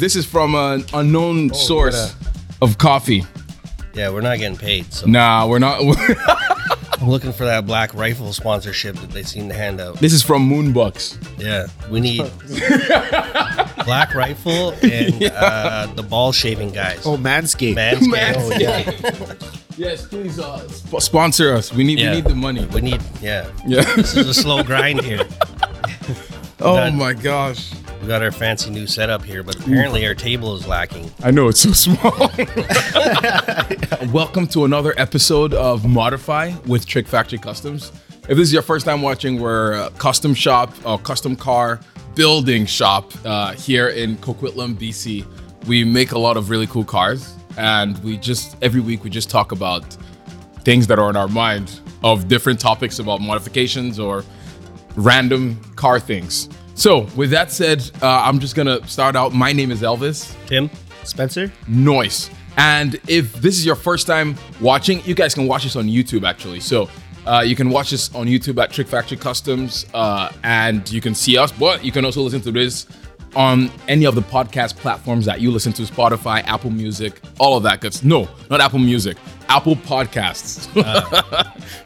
This is from an unknown source of coffee. Yeah, we're not getting paid, so Nah, we're not. I'm looking for that Black Rifle sponsorship that they seem to hand out. this is from Moonbucks. Yeah, we need Black Rifle and uh, the ball shaving guys. Oh, Manscaped. Manscaped. Oh, yeah. Yes, please uh, sp- sponsor us. We need Yeah. we need the money. We need, yeah. Yeah. This is a slow grind here. oh Done. my gosh. We got our fancy new setup here, but apparently our table is lacking. I know it's so small. Welcome to another episode of Modify with Trick Factory Customs. If this is your first time watching, we're a custom shop, a custom car building shop uh, here in Coquitlam, BC. We make a lot of really cool cars, and we just every week we just talk about things that are in our mind of different topics about modifications or random car things. So, with that said, uh, I'm just gonna start out. My name is Elvis Tim? Spencer? noise. And if this is your first time watching, you guys can watch this on YouTube actually. So uh, you can watch this on YouTube at Trick Factory Customs, uh, and you can see us. But you can also listen to this on any of the podcast platforms that you listen to: Spotify, Apple Music, all of that. Cause no, not Apple Music, Apple Podcasts.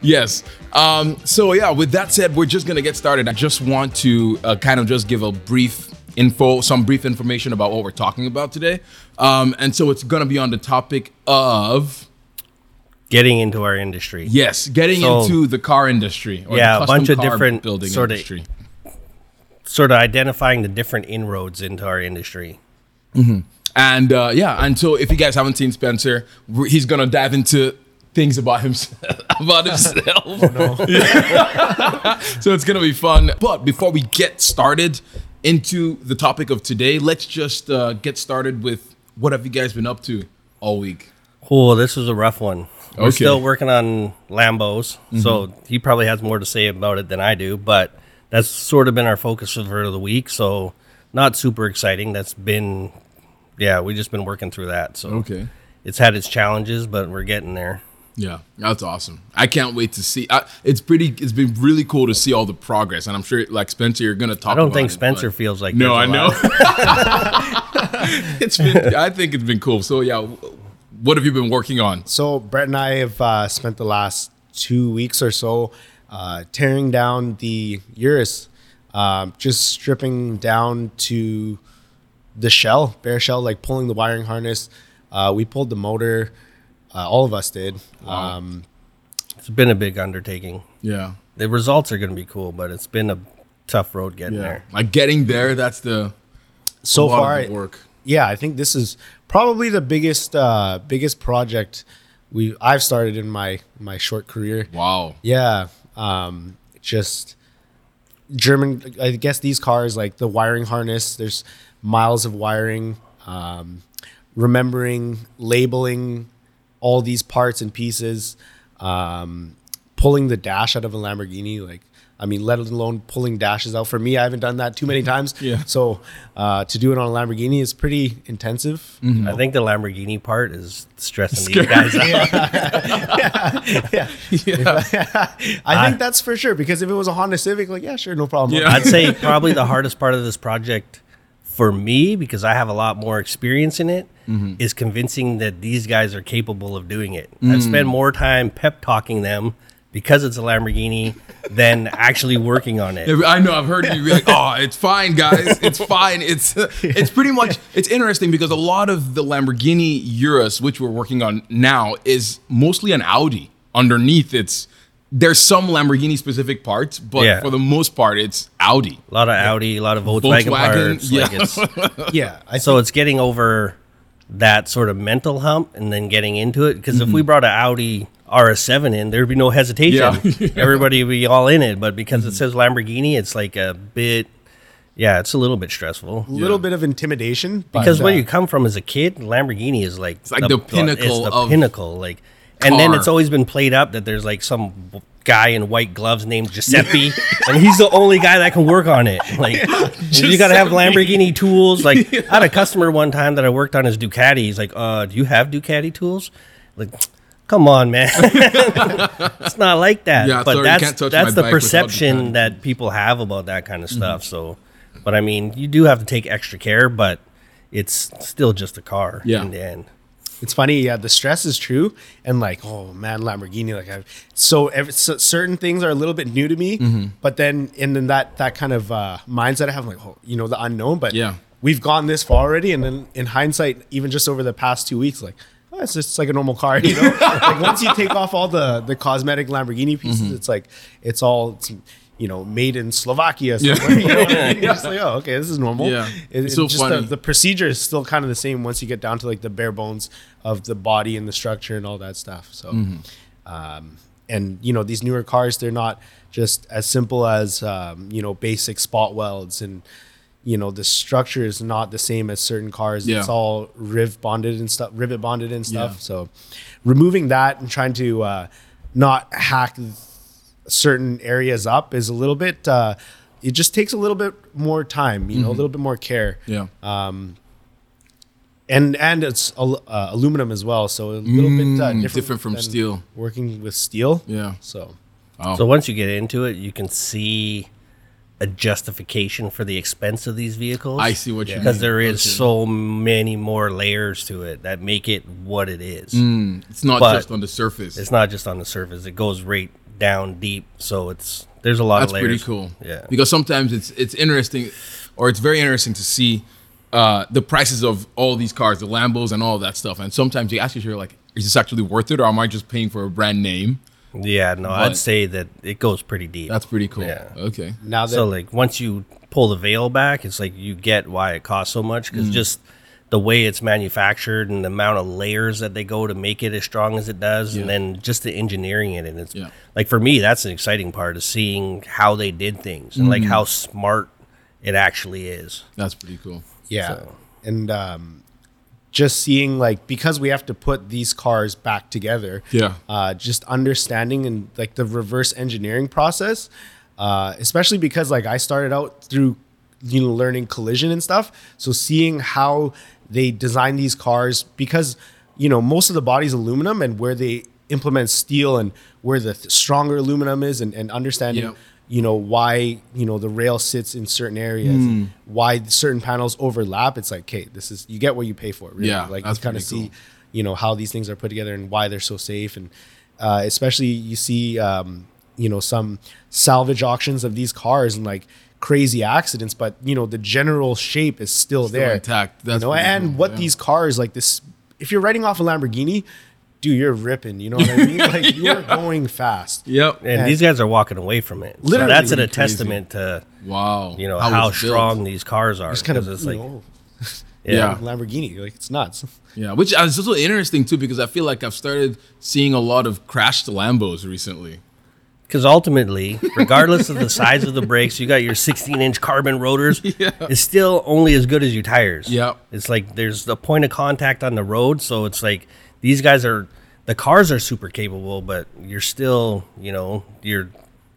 Yes. Um, so yeah, with that said, we're just gonna get started. I just want to uh, kind of just give a brief info, some brief information about what we're talking about today. Um, and so it's gonna be on the topic of Getting into our industry. yes, getting So- into the car industry. Or Yeah, the a bunch of different building sort of- Sort of identifying the different inroads into our industry. And uh, yeah, and so if you guys haven't seen Spencer, he's gonna dive into things about himself. about himself. so it's gonna be fun. But before we get started into the topic of today, let's just uh, get started with what have you guys been up to all week? Oh, this was a rough one. We're Okay. still working on Lambos, so he probably has more to say about it than I do. But that's sort of been our focus for the week. So not super exciting. That's been, yeah, we just been working through that. So Okay. it's had its challenges, but we're getting there. Yeah, that's awesome. I can't wait to see. I, it's pretty. It's been really cool to see all the progress, and I'm sure, like Spencer, you're gonna talk. I don't about think it, Spencer but- feels like No, I know. it's been. I think it's been cool. So yeah, what have you been working on? So, Brett and I have uh, spent the last two weeks or so uh, tearing down the Urus, um, just stripping down to the shell, bare shell, like pulling the wiring harness. Uh, we pulled the motor. Uh, all of us did. Um, It's been a big undertaking. Yeah, The results are going to be cool, but it's been a tough road getting yeah. there. Like getting there. That's the so a lot of far, the work. yeah, I think this is probably the biggest uh, biggest project we I've started in my my short career. Wow. Yeah, um, just German. I guess these cars like the wiring harness. There's miles of wiring. Um, remembering labeling all these parts and pieces. Um, pulling the dash out of a Lamborghini, like I mean, let alone pulling dashes out. For me, I haven't done that too many times. Yeah. So uh, to do it on a Lamborghini is pretty intensive. Mm-hmm. I think the Lamborghini part is stressing these guys out. yeah. yeah, yeah. I think that's for sure because if it was a Honda Civic, like yeah, sure, no problem. Yeah. I'd say probably the hardest part of this project for me, because I have a lot more experience in it, Mm-hmm. is convincing that these guys are capable of doing it. Mm. I've spent more time pep talking them because it's a Lamborghini than actually working on it. I know. I've heard you be like, "Oh, it's fine, guys. It's fine." It's it's pretty much it's interesting because a lot of the Lamborghini Urus, which we're working on now, is mostly an Audi. Underneath, it's there's some Lamborghini specific parts, but Yeah. for the most part, it's Audi. A lot of Audi, a lot of Volkswagen, Volkswagen, parts. yeah. Like it's, yeah. I so it's getting over that sort of mental hump and then getting into it. Because if we brought an Audi RS7 in, there'd be no hesitation. Yeah. Everybody would be all in it. But because it says Lamborghini, it's like a bit, yeah, it's a little bit stressful. a little bit of intimidation but, Because where uh, you come from as a kid, Lamborghini is like it's like the pinnacle It's the of pinnacle, like, and then it's always been played up that there's like some guy in white gloves named Giuseppe, and he's the only guy that can work on it. Like, you got to have Lamborghini tools. Like, I had a customer one time that I worked on his Ducati. He's like, "Uh, do you have Ducati tools?" Like. Come on, man! it's not like that. Yeah, but sorry, that's can't touch that's the perception that people have about that kind of stuff. So, but I mean, you do have to take extra care. But it's still just a car Yeah. in the end. It's funny, yeah. The stress is true, and like, oh man, Lamborghini. Like, I've so, every, so certain things are a little bit new to me, Mm-hmm. but then in then that that kind of uh, mindset I have, like, oh, you know, the unknown. But Yeah. we've gone this far already, and then in hindsight, even just over the past two weeks, like, oh, it's just like a normal car, you know. like once you take off all the the cosmetic Lamborghini pieces, Mm-hmm. it's like it's all. It's, you know, made in Slovakia somewhere. You know what I mean? You're just like, oh, okay, this is normal. Yeah. It- It's so just funny. The, the procedure is still kind of the same once you get down to like the bare bones of the body and the structure and all that stuff. So, Mm-hmm. um, and you know, these newer cars, they're not just as simple as um, you know basic spot welds and you know the structure is not the same as certain cars. Yeah. It's all riv bonded and stuff, rivet bonded and stuff. Yeah. So, removing that and trying to uh, not hack certain areas up is a little bit. Uh, it just takes a little bit more time, you know, a little bit more care Yeah. Um, and and it's uh, aluminum as well, so a little bit uh, Mm, different, different from steel. Working with steel, Yeah. So Oh. So once you get into it, you can see a justification for the expense of these vehicles. I see what you because there is Okay. so many more layers to it that make it what it is. Mm, it's not But just on the surface. It's not just on the surface; it goes right down deep. So it's there's a lot That's of layers. pretty cool. Yeah. Because sometimes it's it's interesting, or it's very interesting to see uh, the prices of all these cars, the Lambos and all that stuff. And sometimes you ask yourself, like, is this actually worth it, or am I just paying for a brand name? Yeah, no, But- I'd say that it goes pretty deep. That's pretty cool. Yeah. Okay. now that so like once you pull the veil back, it's like you get why it costs so much Mm. because just the way it's manufactured and the amount of layers that they go to make it as strong as it does, Yeah. and then just the engineering in it. And it's Yeah. like for me, that's an exciting part of seeing how they did things and Mm. like how smart it actually is. That's pretty cool. yeah, So- and um, just seeing like because we have to put these cars back together. Yeah. uh, just understanding and like the reverse engineering process, uh, especially because like I started out through you know learning collision and stuff. So seeing how they design these cars because you know most of the body's aluminum and where they implement steel and where the th- stronger aluminum is and, and understanding Yep. you know why you know the rail sits in certain areas and why certain panels overlap it's like okay this is you get what you pay for really. Yeah, like you kind of see cool. you know how these things are put together and why they're so safe and uh, especially you see um, you know some salvage auctions of these cars and like crazy accidents but you know the general shape is still, Still there intact. That's you know pretty and cool, what yeah. these cars like this if you're riding off a lamborghini dude you're ripping you know what i mean like you're going fast Yep. And Yeah. these guys are walking away from it. So Literally that's an, a crazy. testament to Wow. you know how, it's built. strong these cars are. just kind of it's you like know, Yeah. lamborghini like it's nuts Yeah, which uh, is also interesting too because I feel like I've started seeing a lot of crashed Lambos recently. Because ultimately, regardless of the size of the brakes, you got your 16 inch carbon rotors. Yeah. It's still only as good as your tires. Yep. It's like there's the point of contact on the road. So it's like these guys are, the cars are super capable, but you're still, you know, you're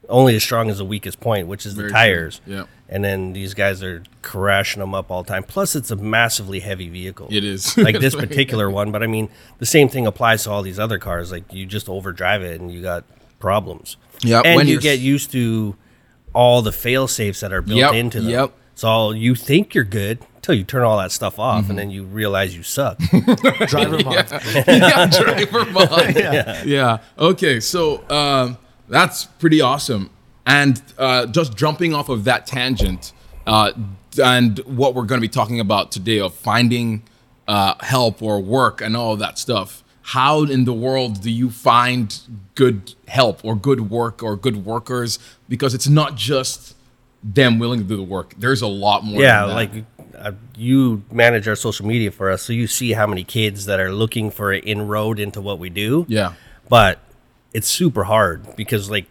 only as strong as the weakest point, which is Very the true. tires. Yep. And then these guys are crashing them up all the time. Plus, it's a massively heavy vehicle. It is. like this particular one, but I mean, the same thing applies to all these other cars. Like you just overdrive it and you got problems. Yep, and when you get used to all the fail safes that are built Yep, into them. yep. So you think you're good until you turn all that stuff off, Mm-hmm. and then you realize you suck. driver mod. yeah, driver mod. yeah. Okay, so um, that's pretty awesome. And uh, just jumping off of that tangent, uh, and what we're going to be talking about today of finding uh, help or work and all that stuff. How in the world do you find good help or good work or good workers? Because it's not just them willing to do the work. There's a lot more. yeah, like uh, you manage our social media for us, so you see how many kids that are looking for an inroad into what we do. yeah, but it's super hard because like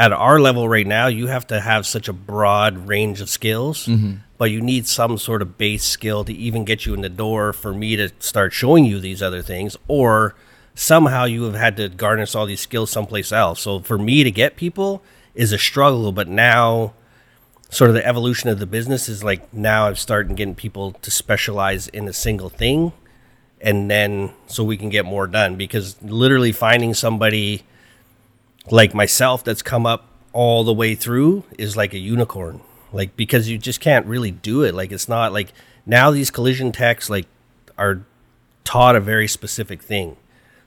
at our level right now you have to have such a broad range of skills mm-hmm. but you need some sort of base skill to even get you in the door for me to start showing you these other things or somehow you have had to garnish all these skills someplace else. So for me to get people is a struggle but now sort of the evolution of the business is like now i'm starting getting people to specialize in a single thing and then so we can get more done because literally finding somebody like myself that's come up all the way through is like a unicorn like because you just can't really do it like it's not like now these collision techs like are taught a very specific thing.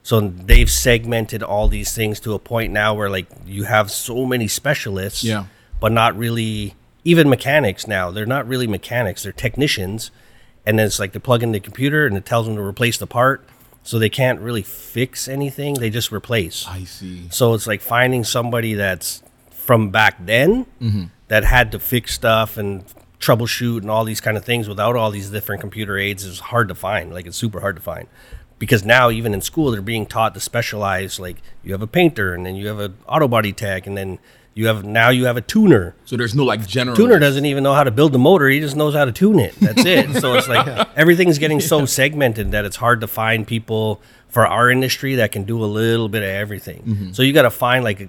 So they've segmented all these things to a point now where like you have so many specialists, Yeah. but not really even mechanics now. They're not really mechanics, they're technicians. And then it's like they plug in the computer and it tells them to replace the part. So they can't really fix anything, they just replace. I see. So it's like finding somebody that's from back then mm-hmm. that had to fix stuff and troubleshoot and all these kind of things without all these different computer aids is hard to find. Like it's super hard to find. Because now even in school they're being taught to specialize like you have a painter and then you have an auto body tech and then you have now you have a tuner. So there's no like general Tuner doesn't even know how to build the motor, he just knows how to tune it. That's it. so it's like everything's getting so segmented that it's hard to find people for our industry that can do a little bit of everything. Mm-hmm. So you got to find like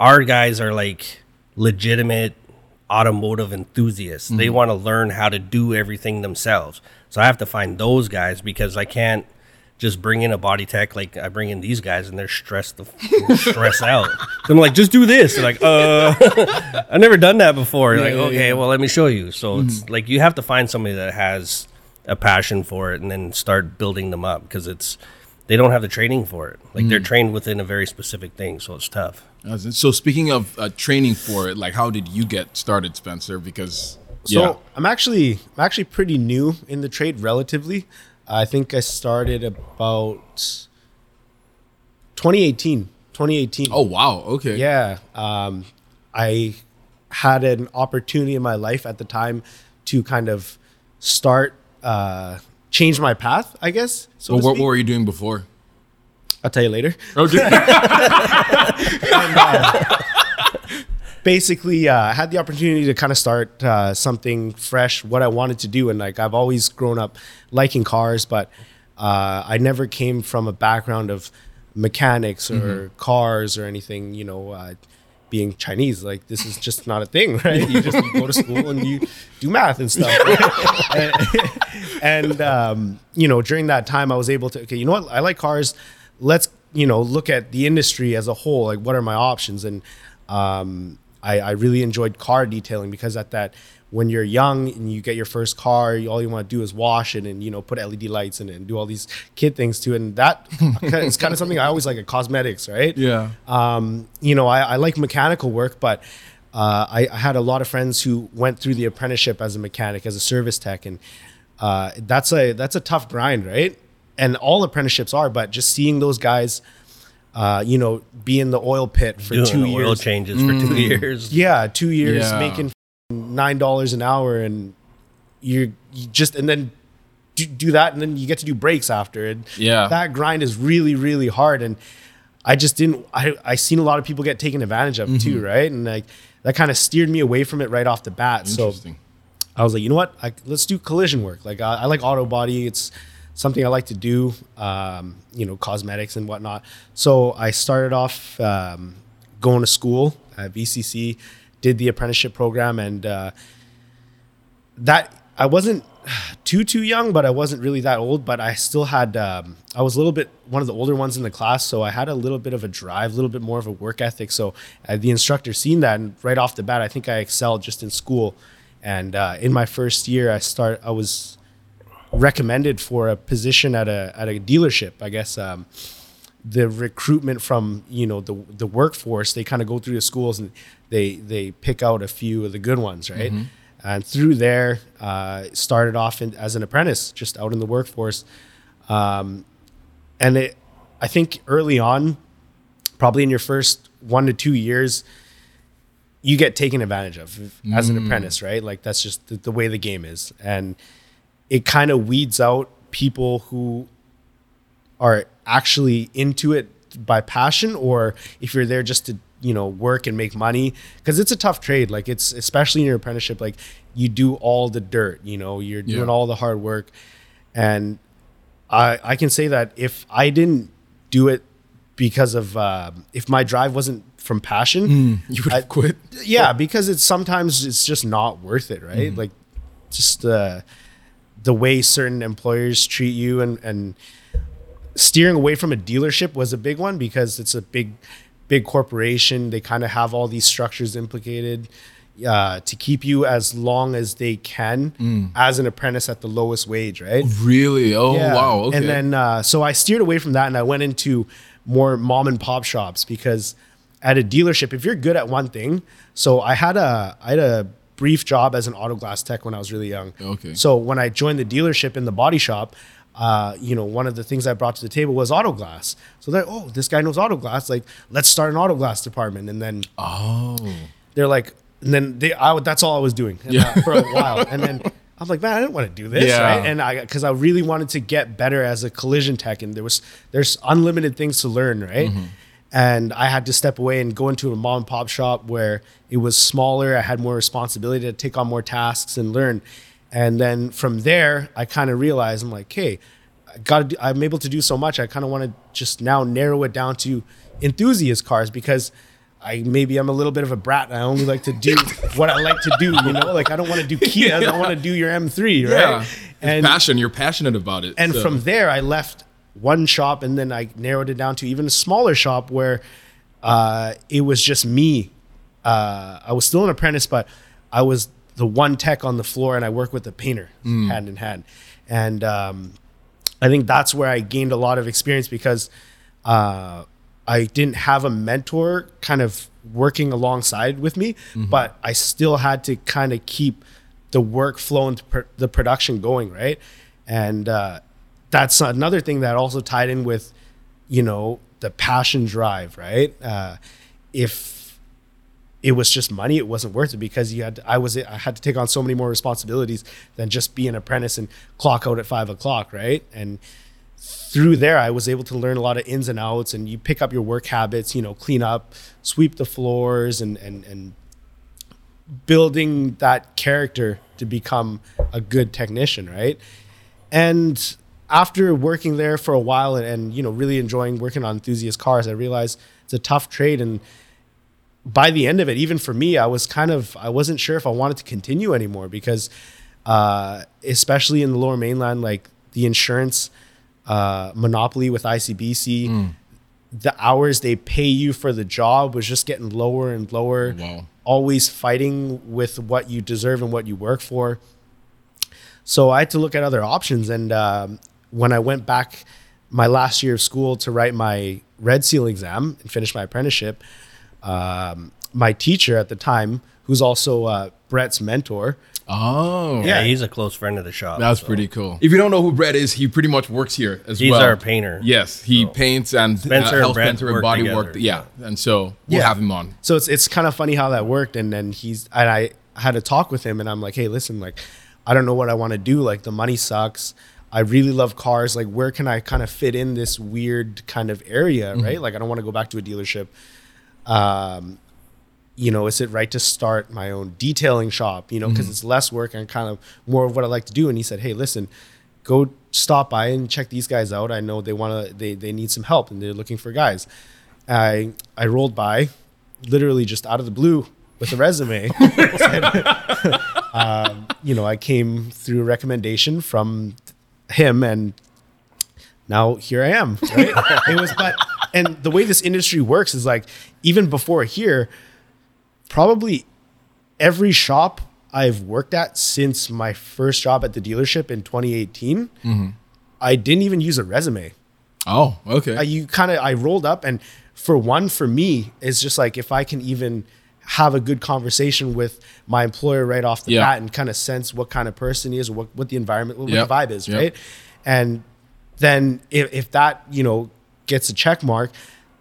our guys are like legitimate automotive enthusiasts. They mm-hmm. want to learn how to do everything themselves. So I have to find those guys because I can't just bring in a body tech like I bring in these guys and they're stressed the stress out. So I'm like, just do this. They're like, uh, I've never done that before. like, yeah, okay, yeah. well, let me show you. So it's like you have to find somebody that has a passion for it and then start building them up because it's they don't have the training for it. Like they're trained within a very specific thing, so it's tough. So speaking of uh, training for it, like how did you get started, Spencer? Because So yeah, I'm actually I'm actually pretty new in the trade relatively. I think I started about 2018. 2018. oh wow, okay, Yeah. Um, I had an opportunity in my life at the time to kind of start uh, change my path, I guess. So Well, what, what were you doing before? I'll tell you later. Okay, basically uh, I had the opportunity to kind of start uh, something fresh, what I wanted to do, and like I've always grown up liking cars, but uh, I never came from a background of mechanics or cars or anything. You know, uh, being Chinese, like this is just not a thing, right? You just go to school and you do math and stuff. and and um, you know, during that time, I was able to. Okay, you know what? I like cars. Let's you know look at the industry as a whole. Like, what are my options? And um, I, I really enjoyed car detailing because at that when you're young and you get your first car, you, all you want to do is wash it and you know put LED lights in it and do all these kid things to it. And that is kind of something I always like at cosmetics, right? yeah, um, you know, I, I like mechanical work, but uh, I, I had a lot of friends who went through the apprenticeship as a mechanic, as a service tech, and uh, that's a that's a tough grind, right? And all apprenticeships are, but just seeing those guys, uh, you know, be in the oil pit for Doing two the oil years, changes for two years. yeah, two years Yeah. making nine dollars an hour, and you you just and then do, do that, and then you get to do brakes after, and Yeah. that grind is really really hard, and I just didn't. I I seen a lot of people get taken advantage of too, right? And like that kind of steered me away from it right off the bat. So. I was like, you know what? I, let's do collision work. Like I, I like auto body. It's something I like to do. Um, you know, cosmetics and whatnot. So I started off um, going to school at VCC, did the apprenticeship program, and uh, that I wasn't too too young, but I wasn't really that old. But I still had. Um, I was a little bit one of the older ones in the class, so I had a little bit of a drive, a little bit more of a work ethic. So uh, the instructor seen that, and right off the bat, I think I excelled just in school. And uh, in my first year, I start. I was recommended for a position at a at a dealership. I guess um, the recruitment from you know the the workforce they kind of go through the schools and they they pick out a few of the good ones, right? And through there, uh, started off in, as an apprentice, just out in the workforce. Um, and it, I think early on, probably in your first one to two years, you get taken advantage of as an apprentice, right? Like that's just the, the way the game is, and it kind of weeds out people who are actually into it by passion, or if you're there just to you know work and make money, because it's a tough trade. Like it's especially in your apprenticeship, like you do all the dirt, you know, you're doing Yeah. all the hard work, and I I can say that if I didn't do it because of uh, if my drive wasn't from passion, You would have quit. yeah, because it's sometimes it's just not worth it, right? Like just uh, the way certain employers treat you and and steering away from a dealership was a big one because it's a big big corporation. They kind of have all these structures implicated. uh, to keep you as long as they can as an apprentice at the lowest wage, right? Really? Oh Yeah. wow. Okay. And then uh, so I steered away from that and I went into more mom and pop shops because at a dealership, if you're good at one thing, so I had a I had a brief job as an auto glass tech when I was really young. Okay. So when I joined the dealership in the body shop, uh, you know, one of the things I brought to the table was auto glass. So they're, oh, this guy knows auto glass. Like, let's start an auto glass department. And then oh. they're like, and then they, I, would- that's all I was doing Yeah. for a while. And then I'm like, man, I didn't want to do this, Yeah. right? And I, because I really wanted to get better as a collision tech, and there was there's unlimited things to learn, right? Mm-hmm. And I had to step away and go into a mom and pop shop where it was smaller. I had more responsibility to take on more tasks and learn. And then from there, I kind of realized I'm like, hey, I got to. I'm able to do so much. I kind of want to just now narrow it down to enthusiast cars because I maybe I'm a little bit of a brat. And I only like to do what I like to do. You know, like I don't want to do Kias. I don't want to do your M3, right? Yeah. And passion. You're passionate about it. and so- from there, I left one shop, and then I narrowed it down to even a smaller shop where uh, it was just me. Uh, I was still an apprentice, but I was the one tech on the floor, and I worked with the painter hand in hand. And um, I think that's where I gained a lot of experience because uh, I didn't have a mentor kind of working alongside with me, but I still had to kind of keep the workflow and the production going, right? And uh, that's another thing that also tied in with, you know, the passion drive, right? Uh, if it was just money, it wasn't worth it because you had I was I had to take on so many more responsibilities than just be an apprentice and clock out at five o'clock, right? And through there, I was able to learn a lot of ins and outs, and you pick up your work habits. You know, clean up, sweep the floors, and and and building that character to become a good technician, right? And after working there for a while and, and you know really enjoying working on enthusiast cars, I realized it's a tough trade and by the end of it, even for me, I was kind of I wasn't sure if I wanted to continue anymore because, uh, especially in the Lower Mainland, like the insurance uh, monopoly with ICBC, the hours they pay you for the job was just getting lower and lower. Wow. Always fighting with what you deserve and what you work for. So I had to look at other options. And um, when I went back my last year of school to write my Red Seal exam and finish my apprenticeship, um, my teacher at the time, who's also uh, Brett's mentor, Oh. Yeah, Yeah. he's a close friend of the shop. That's so. pretty cool. If you don't know who Brett is, he pretty much works here as He's well. He's our painter. Yes, he So- paints and Spencer uh, and helps Brett Spencer and body together. work. Yeah, and so we'll Yeah. have him on. so it's it's kind of funny how that worked and then he's and I had a talk with him and I'm like hey listen like I don't know what I want to do like the money sucks I really love cars. Like where can I kind of fit in this weird kind of area right? Like I don't want to go back to a dealership. Um you know is it right to start my own detailing shop? You know because it's less work and kind of more of what I like to do. And he said hey listen go stop by and check these guys out. I know they want to they they need some help and they're looking for guys. I I rolled by literally just out of the blue with a resume. Um, you know, I came through a recommendation from him, and now here I am. Right? it was, but and the way this industry works is like even before here, probably every shop I've worked at since my first job at the dealership in 2018, mm-hmm. I didn't even use a resume. Oh, okay. I, you kind of I rolled up and for one for me it's just like if I can even have a good conversation with my employer right off the Yeah. bat and kind of sense what kind of person he is or what, what the environment what Yep. the vibe is Yep. right and then if, if that you know gets a check mark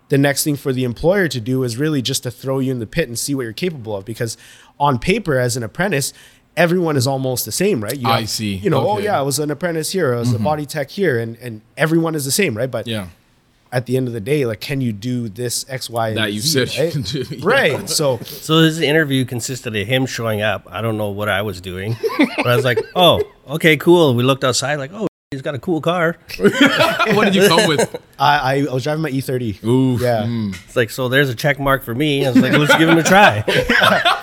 the next thing for the employer to do is really just to throw you in the pit and see what you're capable of because on paper as an apprentice everyone is almost the same right you I see. you know oh yeah i was an apprentice here i was a mm-hmm. body tech here and and everyone is the same right but yeah. At the end of the day, like, can you do this X, Y, and That you Z, said you right? can do, yeah. Right. So So his interview consisted of him showing up. I don't know what I was doing, but I was like, "Oh, okay, cool." We looked outside, like, "Oh, he's got a cool car." what did you come with? I, I was driving my E30. Ooh. Yeah. mm. It's like, so there's a check mark for me. I was like, let's give him a try.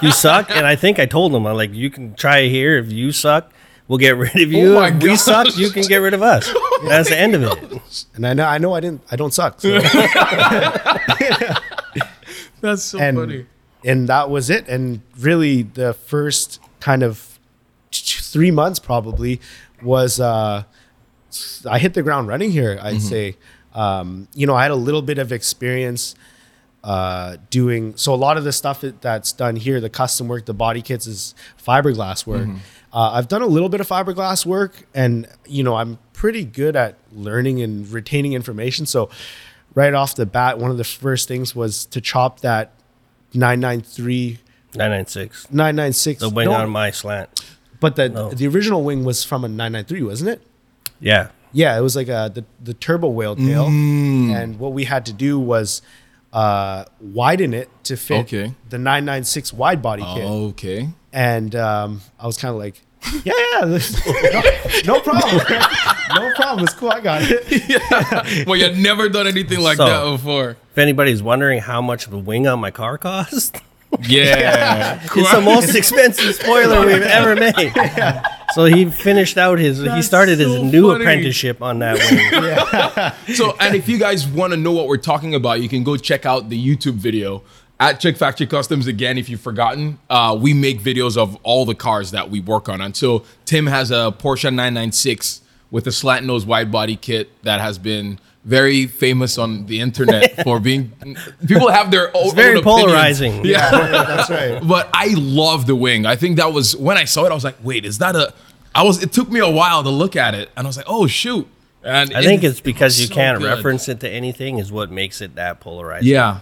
you suck, and I think I told him, I'm like, you can try here. If you suck, we'll get rid of you. Oh we suck, you can get rid of us. That's the end of it. And I know, I know I didn't, I don't suck. So. That's so and funny. and that was it. And really, the first kind of three months probably was uh, I hit the ground running here. I'd say, um, you know, I had a little bit of experience uh, doing so. A lot of the stuff that- that's done here, the custom work, the body kits, is fiberglass work. Uh, I've done a little bit of fiberglass work, and you know, I'm pretty good at learning and retaining information. So, right off the bat, one of the first things was to chop that 993 996. 996 The wing no, on my slant. but the No. the original wing was from a 993 wasn't it Yeah. yeah it was like a the, the turbo whale tail and what we had to do was uh widen it to fit Okay. the 996 wide body kit Okay. and um i was kind of like yeah, yeah no, no problem no problem it's cool i got it yeah. Well, you've never done anything like So- that before. If anybody's wondering how much the wing on my car cost, Yeah. it's the most expensive spoiler we've ever made. So he finished out his. he That's started his new funny. apprenticeship on that wing. so, and if you guys want to know what we're talking about, you can go check out the YouTube video at Trick Factory Customs. Again, if you've forgotten, uh, we make videos of all the cars that we work on. And so, Tim has a Porsche 996 with a slant nose wide body kit that has been very famous on the internet for being. People have their own. very own opinions. polarizing. Yeah. that's right but I love the wing. I think that was when I saw it. I was like, wait, is that a? I was. It took me a while to look at it, and I was like, oh shoot. And I it- think it's because you so can't good. reference it to anything is what makes it that polarizing. Yeah.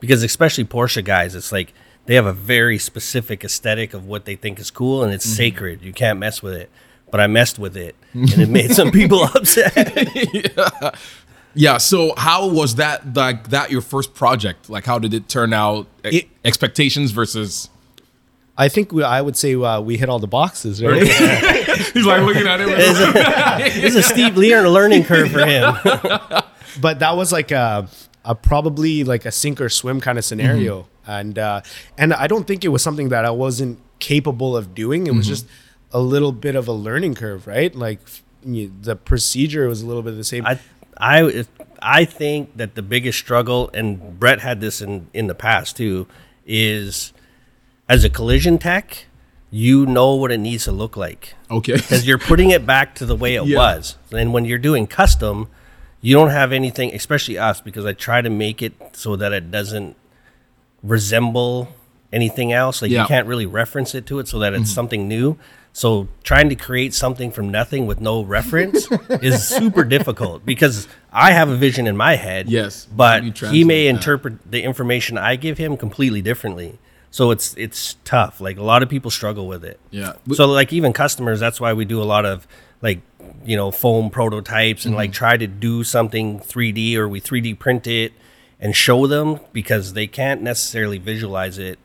because especially Porsche guys, it's like they have a very specific aesthetic of what they think is cool, and it's Mm-hmm. sacred. You can't mess with it. But I messed with it, and it made some people upset. Yeah. So how was that like that your first project? Like how did it turn out? E- It- expectations versus i think we, i would say uh, we hit all the boxes right He's like looking at It's a, it's a steep learning curve for him. but that was like a, a probably like a sink or swim kind of scenario Mm-hmm. and uh and i don't think it was something that i wasn't capable of doing it was Mm-hmm. just a little bit of a learning curve right like f- you- the procedure was a little bit the same I, I, I think that the biggest struggle, and Brett had this in in the past too, is as a collision tech, you know what it needs to look like. okay. because you're putting it back to the way it Yeah. was. And when you're doing custom, you don't have anything, especially us, because I try to make it so that it doesn't resemble anything else. Like Yeah. Mm-hmm. you can't really reference it to it so that it's something new. So trying to create something from nothing with no reference is super difficult because I have a vision in my head. Yes. But he may that. interpret the information I give him completely differently. So it's it's tough. Like a lot of people struggle with it. Yeah. So like even customers, that's why we do a lot of like you know foam prototypes and Mm-hmm. like try to do something 3D or we 3D print it and show them because they can't necessarily visualize it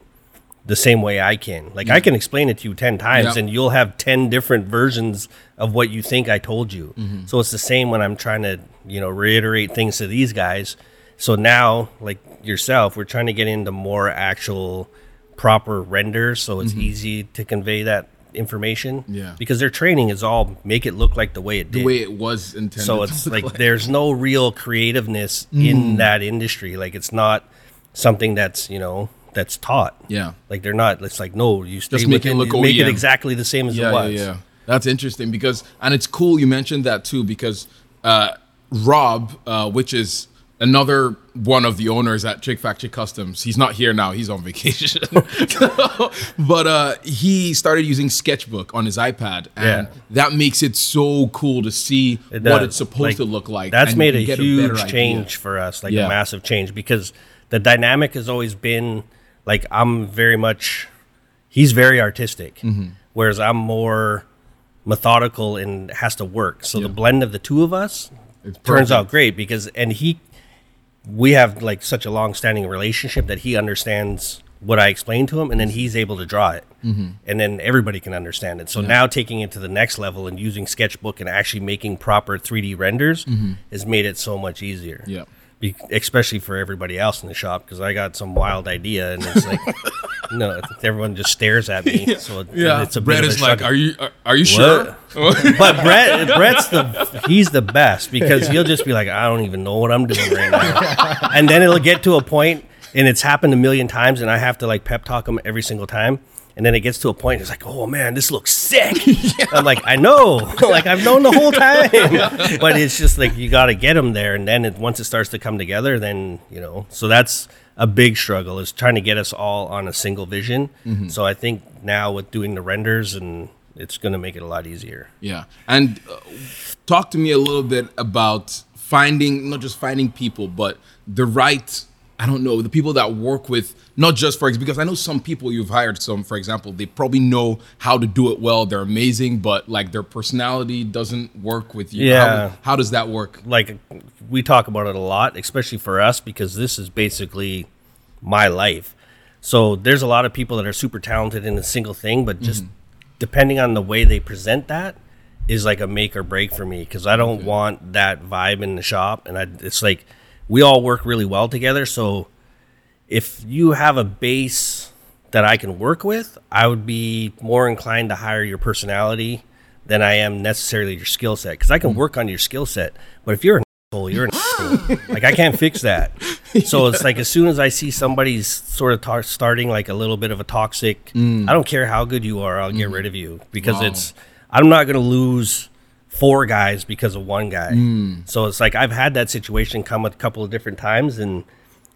the same way I can. Like I can explain it to you 10 times Yeah. and you'll have 10 different versions of what you think I told you. Mm-hmm. So it's the same when I'm trying to, you know, reiterate things to these guys. So now, like yourself, we're trying to get into more actual proper renders so it's easy to convey that information. Mm-hmm. Yeah. Because their training is all make it look like the way it did. the way it was intended. so it's look like there's no real creativeness in Mm. that industry. Like it's not something that's, you know, that's taught. Yeah. Like they're not. It's like no, you stay Just make it within- look make it exactly the same as yeah, it was. Yeah, yeah. That's interesting because, and it's cool you mentioned that too because uh, Rob, uh, which is another one of the owners at Trick Factory Customs, he's not here now; he's on vacation. but uh, he started using Sketchbook on his iPad, and Yeah. that makes it so cool to see It what it's supposed Like, to look like. That's made a huge idea. change for us, like Yeah. a massive change, because the dynamic has always been like I'm very much. He's very artistic, Mm-hmm. whereas I'm more methodical and has to work. So the blend of the two of us turns out great because and he we have like such a long-standing relationship that he understands what I explain to him and then he's able to draw it Mm-hmm. and then everybody can understand it so now taking it to the next level and using sketchbook and actually making proper 3d renders has made it so much easier Mm-hmm. Yeah. Be- especially for everybody else in the shop because I got some wild idea and it's like no everyone just stares at me. So it- Yeah, it's a Brett bit of a is like, "Are you are, are you sure?" but Brett, Brett's the he's the best because he'll just be like, I don't even know what I'm doing right now, and then it'll get to a point and it's happened a million times, and I have to like pep talk him every single time. And then it gets to a point, it's like, oh man, this looks sick. I'm like, I know, like I've known the whole time, but it's just like you got to get them there, and then it, once it starts to come together, then you know. So that's a big struggle is trying to get us all on a single vision. So I think now with doing the renders, and it's going to make it a lot easier. Yeah. And uh, talk to me a little bit about finding, not just finding people, but the right, I don't know, the people that work with, not just for, because I know some people you've hired, some, for example, they probably know how to do it well. They're amazing, but like their personality doesn't work with you. Yeah. How, how does that work? like we talk about it a lot, especially for us because this is basically my life. So there's a lot of people that are super talented in a single thing, but just mm-hmm. depending on the way they present that is like a make or break for me because I don't want that vibe in the shop, and I, it's like we all work really well together. So if you have a base that I can work with, I would be more inclined to hire your personality than I am necessarily your skill set because I can mm-hmm. work on your skill set. But if you're an asshole, you're an asshole. like I can't fix that. So it's like as soon as I see somebody's sort of tar- starting like a little bit of a toxic, mm. I don't care how good you are, I'll get mm-hmm. rid of you because Wow. it's I'm not going to lose four guys because of one guy. So it's like I've had that situation come a couple of different times and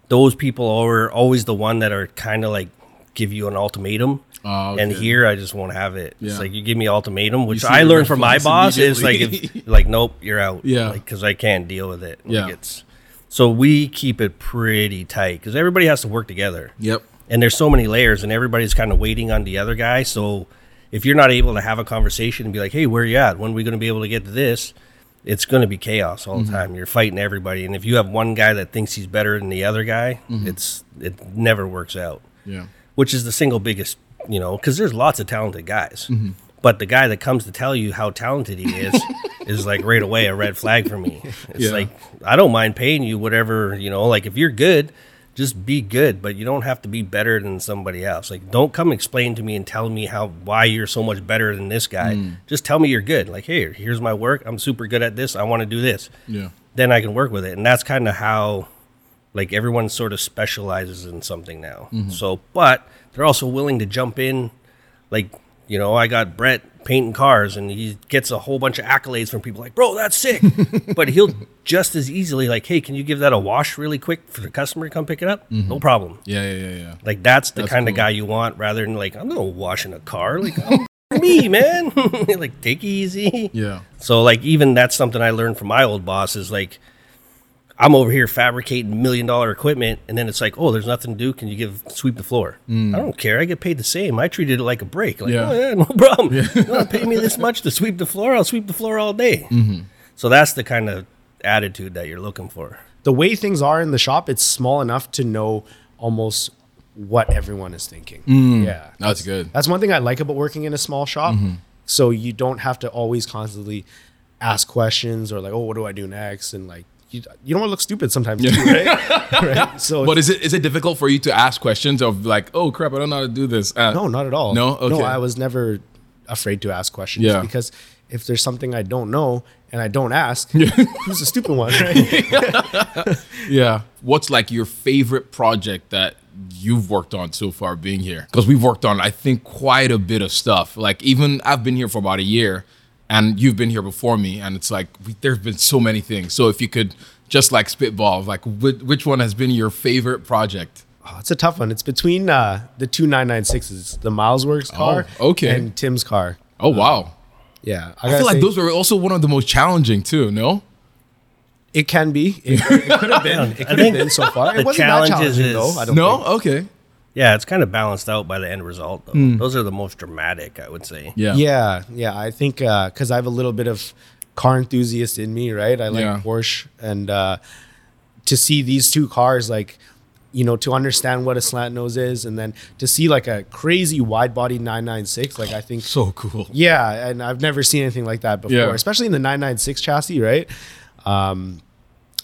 those people are always the one that are kind of like give you an ultimatum. Oh, And here, I just won't have it. Yeah. It's like you give me ultimatum, which I learned from my boss is like, if, like, nope, you're out. Yeah. because I can't deal with it. Like, Yeah. it's so we keep it pretty tight because everybody has to work together Yep. and there's so many layers and everybody's kind of waiting on the other guy so if you're not able to have a conversation and be like hey where are you at? When are we going to be able to get to this? It's going to be chaos all the mm-hmm. time. You're fighting everybody. And if you have one guy that thinks he's better than the other guy mm-hmm. it's it never works out. Yeah. which is the single biggest you know because there's lots of talented guys. Mm-hmm. But the guy that comes to tell you how talented he is is like right away a red flag for me. It's Yeah. like i don't mind paying you whatever you know like if you're good just be good but you don't have to be better than somebody else like don't come explain to me and tell me how why you're so much better than this guy Mm. just tell me you're good like hey here's my work i'm super good at this i want to do this Yeah. then I can work with it. And that's kind of how like everyone sort of specializes in something now. So, but they're also willing to jump in. Like, you know, I got Brett painting cars and he gets a whole bunch of accolades from people like, bro, that's sick. but he'll just as easily, like, hey, can you give that a wash really quick for the customer to come pick it up? Mm-hmm. No problem. Yeah. Yeah. Yeah. Yeah. Like, that's the That's kind of guy you want rather than like, I'm not washing a car. Like, I'm oh, me, man. like, take it easy. Yeah. So like even that's something I learned from my old boss is like I'm over here fabricating million dollar equipment and then it's like, oh, there's nothing to do. Can you give sweep the floor? Mm. I don't care. I get paid the same. I treated it like a break. Like, Yeah. oh, yeah, no problem. You want to pay me this much to sweep the floor? I'll sweep the floor all day. Mm-hmm. So that's the kind of attitude that you're looking for. the way things are in the shop, it's small enough to know almost what everyone is thinking. Mm. Yeah. That's good. That's one thing I like about working in a small shop. Mm-hmm. So you don't have to always constantly ask questions or like, oh, what do I do next? And like, you, you don't want to look stupid sometimes, too, right? right? So But is it is it difficult for you to ask questions of like, oh crap, I don't know how to do this? Uh, no, not at all. No? Okay. no, I was never afraid to ask questions Yeah. because if there's something I don't know and I don't ask, who's the stupid one, right? Yeah. What's like your favorite project that you've worked on so far being here? Because we've worked on, I think, quite a bit of stuff. Like even I've been here for about a year, and you've been here before me, and it's like we, there's been so many things. So if you could just like spitball, like which, which one has been your favorite project? Oh, it's a tough one. It's between uh, the two 996s, the Miles Works car Oh, okay. and Tim's car. Oh wow. Yeah. I gotta feel like those were also one of the most challenging too. No. It can be. It, it could have been. It could have think been so far. the It wasn't that challenging is- though. I don't No. think. Okay. Yeah, it's kind of balanced out by the end result though. Those are the most dramatic, I would say. Yeah. Yeah, yeah. I think because I have a little bit of car enthusiast in me, right? I like Yeah. Porsche, and uh, to see these two cars, like you know, to understand what a slant nose is, and then to see like a crazy wide body 996, like I think So cool. Yeah, and I've never seen anything like that before, Yeah. especially in the 996 chassis, right? Um,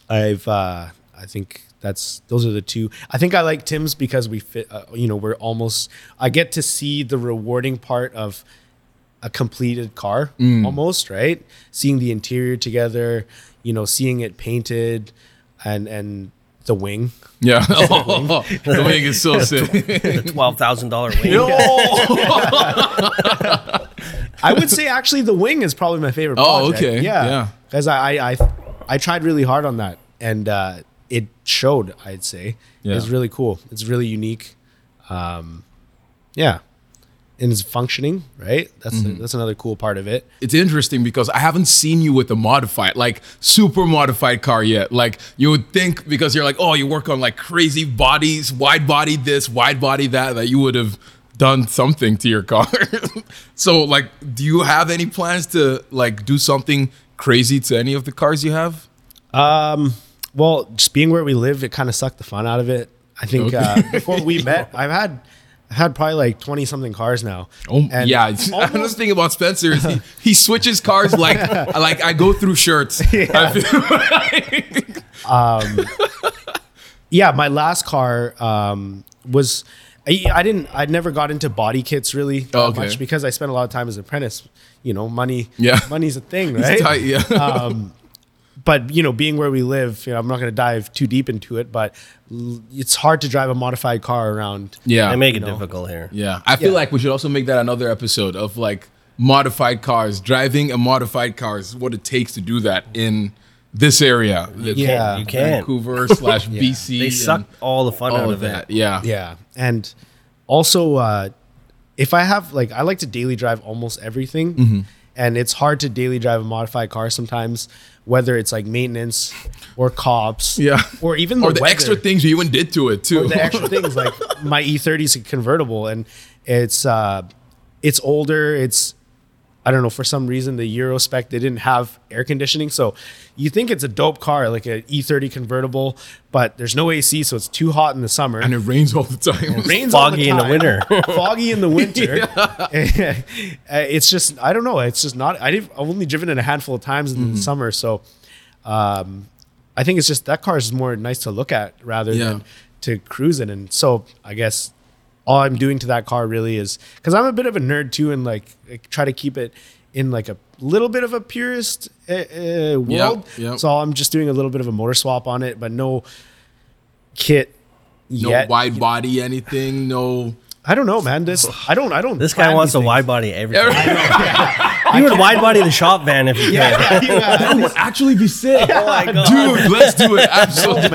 I've, uh, I think that's those are the two. I think I like Tim's because we fit. Uh, you know, we're almost. I get to see the rewarding part of a completed car, almost right. Seeing the interior together, you know, seeing it painted, and and the wing. Yeah. Oh, the wing is so sick. The twelve thousand dollar wing. I would say actually the wing is probably my favorite. Oh, project. okay. Yeah, Yeah. because I, I I I tried really hard on that, and uh, it showed. I'd say Yeah. it's really cool. It's really unique. Um, yeah, and it's functioning. Right. That's Mm-hmm. that's another cool part of it. it's interesting because I haven't seen you with a modified, like super modified car yet. Like you would think because you're like, oh, you work on like crazy bodies, wide body this, wide body that, that you would have done something to your car. so like, do you have any plans to like do something crazy to any of the cars you have? Well, just being where we live, it kind of sucked the fun out of it. I think uh, before we met, I've had I've had probably like twenty something cars now. Oh And yeah, another thing about Spencer is he, he switches cars like like I go through shirts. I feel yeah, my last car um, was I, I didn't I never got into body kits really that Oh, okay. much because I spent a lot of time as an apprentice. You know, money. Yeah. money's a thing, right? tight, yeah. But you know, being where we live, you know, I'm not going to dive too deep into it, but l- it's hard to drive a modified car around. yeah, They make it know. difficult here. Yeah, I feel Yeah. like we should also make that another episode of like modified cars, driving a modified cars, what it takes to do that in this area. Yeah. You can't. Vancouver slash BC. They suck all the fun all out of of that. it. Yeah. Yeah, and also uh, if I have like I like to daily drive almost everything, Mm-hmm. and it's hard to daily drive a modified car sometimes, whether it's like maintenance or cops, Yeah. or even Or the, the weather. extra things you even did to it too. the extra things like my E30 is a convertible and it's uh it's older it's I don't know for some reason the Euro spec they didn't have air conditioning so you think it's a dope car like an E30 convertible but there's no AC so it's too hot in the summer and it rains all the time. It rains all Foggy in the time. winter. foggy in the winter Uh, it's just I don't know it's just not I didn't, I've only driven it a handful of times in Mm-hmm. the summer so um I think it's just that car is more nice to look at rather Yeah. than to cruise in and so I guess all I'm doing to that car really is because I'm a bit of a nerd too and like, like try to keep it in like a little bit of a purist uh, uh, world yep. so I'm just doing a little bit of a motor swap on it but no kit no yet wide body anything, no I don't know, man. This I don't. I don't. This guy wants these a wide body everything. You would wide body the shop van if you could. that would actually be sick. Oh my God. Dude, let's do it. Oh, Absolutely.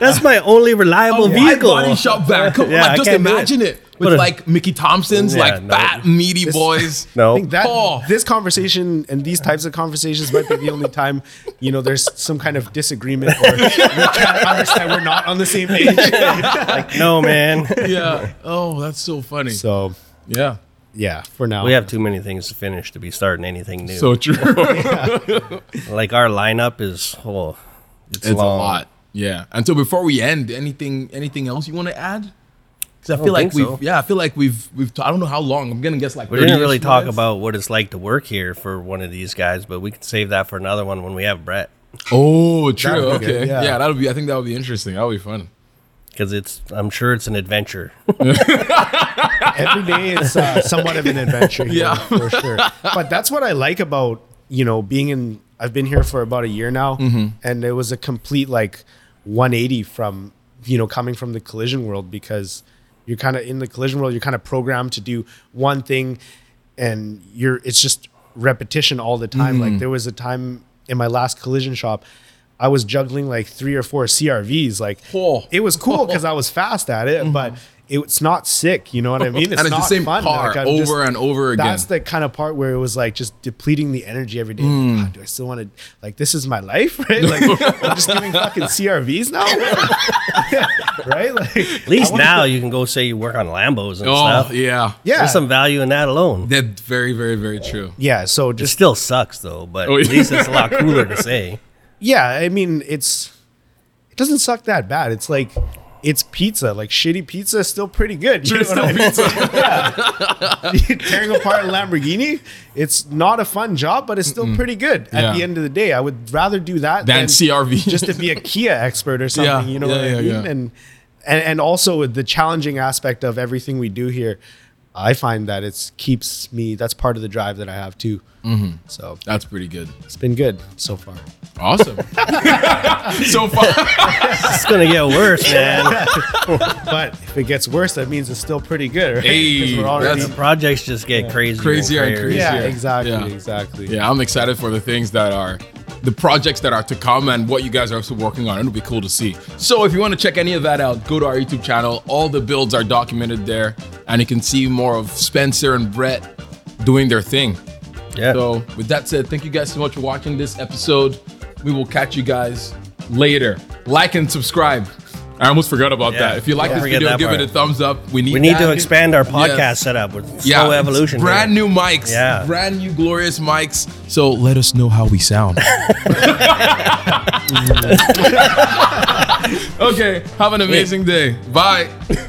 That's my only reliable Wide vehicle. body shop van. Come on, Yeah, like, I just can't it. imagine it, with a- like Mickey Thompson's, Yeah, like no. fat, meaty boys. I No. think that Oh. this conversation and these types of conversations might be the only time you know there's some kind of disagreement or we can't understand we're not on the same page. No, man. Yeah. Oh, that's so funny. so yeah. Yeah, for now We have too many things to finish to be starting anything new. So true. like our lineup is oh, it's, it's long. a lot. Yeah. And so before we end, anything anything else you want to add? Because I don't feel like we've so. yeah, I feel like we've we've I don't know how long. I'm gonna guess like We didn't really talk minutes. about what it's like to work here for one of these guys, but we can save that for another one when we have Brett Oh, true. That would be Okay. yeah. yeah. that'll be. I think that would be interesting. That would be fun. Because it's. I'm sure it's an adventure. every day it's uh, somewhat of an adventure. Here, Yeah. for sure. But that's what I like about you know being in. I've been here for about a year now, and it was a complete like 180 from you know coming from the collision world because you're kind of in the collision world. You're kind of programmed to do one thing, and you're it's just repetition all the time. Like there was a time in my last collision shop. I was juggling like three or four CRVs. Like Oh. it was cool because I was fast at it, but it's not sick. You know what I mean? and it's the same fun. car Like, I'm over just- and over again. That's the kind of part where it was like just depleting the energy every day. Mm. God, do I still want to like this is my life, right? Like I'm just doing fucking CRVs now, right? Like At least now you can go say you work on Lambos and oh stuff. yeah. yeah, There's some value in that alone. That's very very very true. yeah. So It just still sucks though, but Oh, at least it's a lot cooler to say. Yeah. I mean, it's it doesn't suck that bad. It's like. It's pizza, like shitty pizza, is still pretty good. You know what I mean? tearing apart a Lamborghini, it's not a fun job, but it's still pretty good. At Yeah. the end of the day, I would rather do that Than CRV. just to be a Kia expert or something. Yeah, You know what I mean? And, and and also with the challenging aspect of everything we do here. I find that it's keeps me. That's part of the drive that I have too. Mm-hmm. So That's pretty good. it's been good so far. Awesome. so far, It's gonna get worse, man. But if it gets worse, that means it's still pretty good. Right? Hey, we're already- that's- Projects just get crazier, Crazier and crazier. yeah, exactly, Yeah. exactly. yeah, I'm excited for the things that are the projects that are to come and what you guys are also working on. It'll be cool to see. So if you want to check any of that out, go to our YouTube channel. All the builds are documented there, and you can see more of Spencer and Brett doing their thing. Yeah. So with that said, thank you guys so much for watching this episode. We will catch you guys later. Like and subscribe. I almost forgot about Yeah. that. If you like Don't this video, give it a thumbs up. We need we need that. to expand our podcast Yes. setup with Yeah, slow evolution. Brand here. new mics. Yeah. Brand new glorious mics. So let us know how we sound. okay. Have an amazing day. Bye.